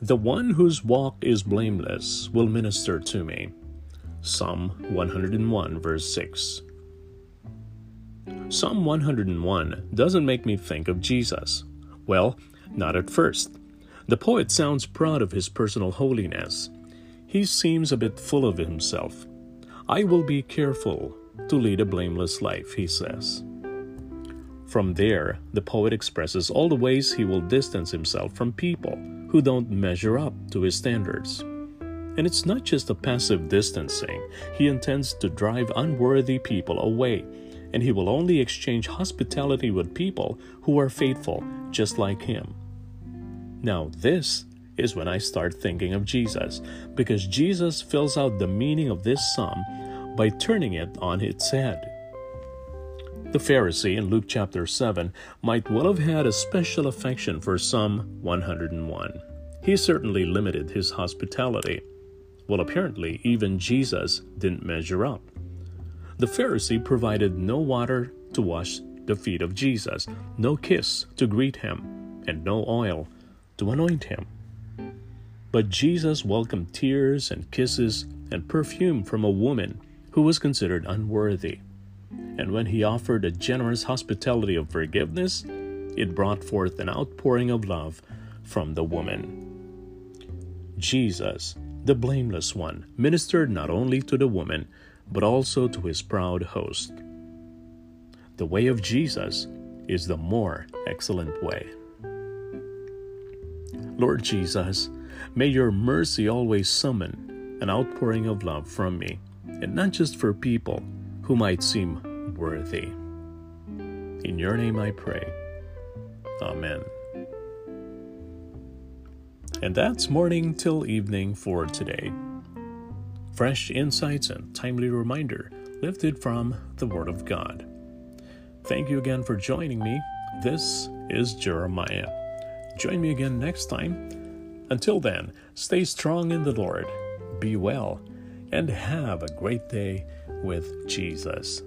The one whose walk is blameless will minister to me. Psalm 101, verse 6. Psalm 101 doesn't make me think of Jesus. Well, not at first. The poet sounds proud of his personal holiness. He seems a bit full of himself. I will be careful to lead a blameless life, he says. From there, the poet expresses all the ways he will distance himself from people who don't measure up to his standards. And it's not just a passive distancing, he intends to drive unworthy people away, and he will only exchange hospitality with people who are faithful, just like him. Now, this is when I start thinking of Jesus, because Jesus fills out the meaning of this psalm by turning it on its head. The Pharisee in Luke chapter 7 might well have had a special affection for Psalm 101. He certainly limited his hospitality. Well, apparently, even Jesus didn't measure up. The Pharisee provided no water to wash the feet of Jesus, no kiss to greet him, and no oil to anoint him. But Jesus welcomed tears and kisses and perfume from a woman who was considered unworthy and when he offered a generous hospitality of forgiveness, it brought forth an outpouring of love from the woman. Jesus, the blameless one, ministered not only to the woman, but also to his proud host. The way of Jesus is the more excellent way. Lord Jesus, may your mercy always summon an outpouring of love from me, and not just for people who might seem worthy. In your name I pray. Amen. And that's morning till evening for today. Fresh insights and timely reminder lifted from the Word of God. Thank you again for joining me. This is Jeremiah. Join me again next time. Until then, stay strong in the Lord, be well, and have a great day with Jesus.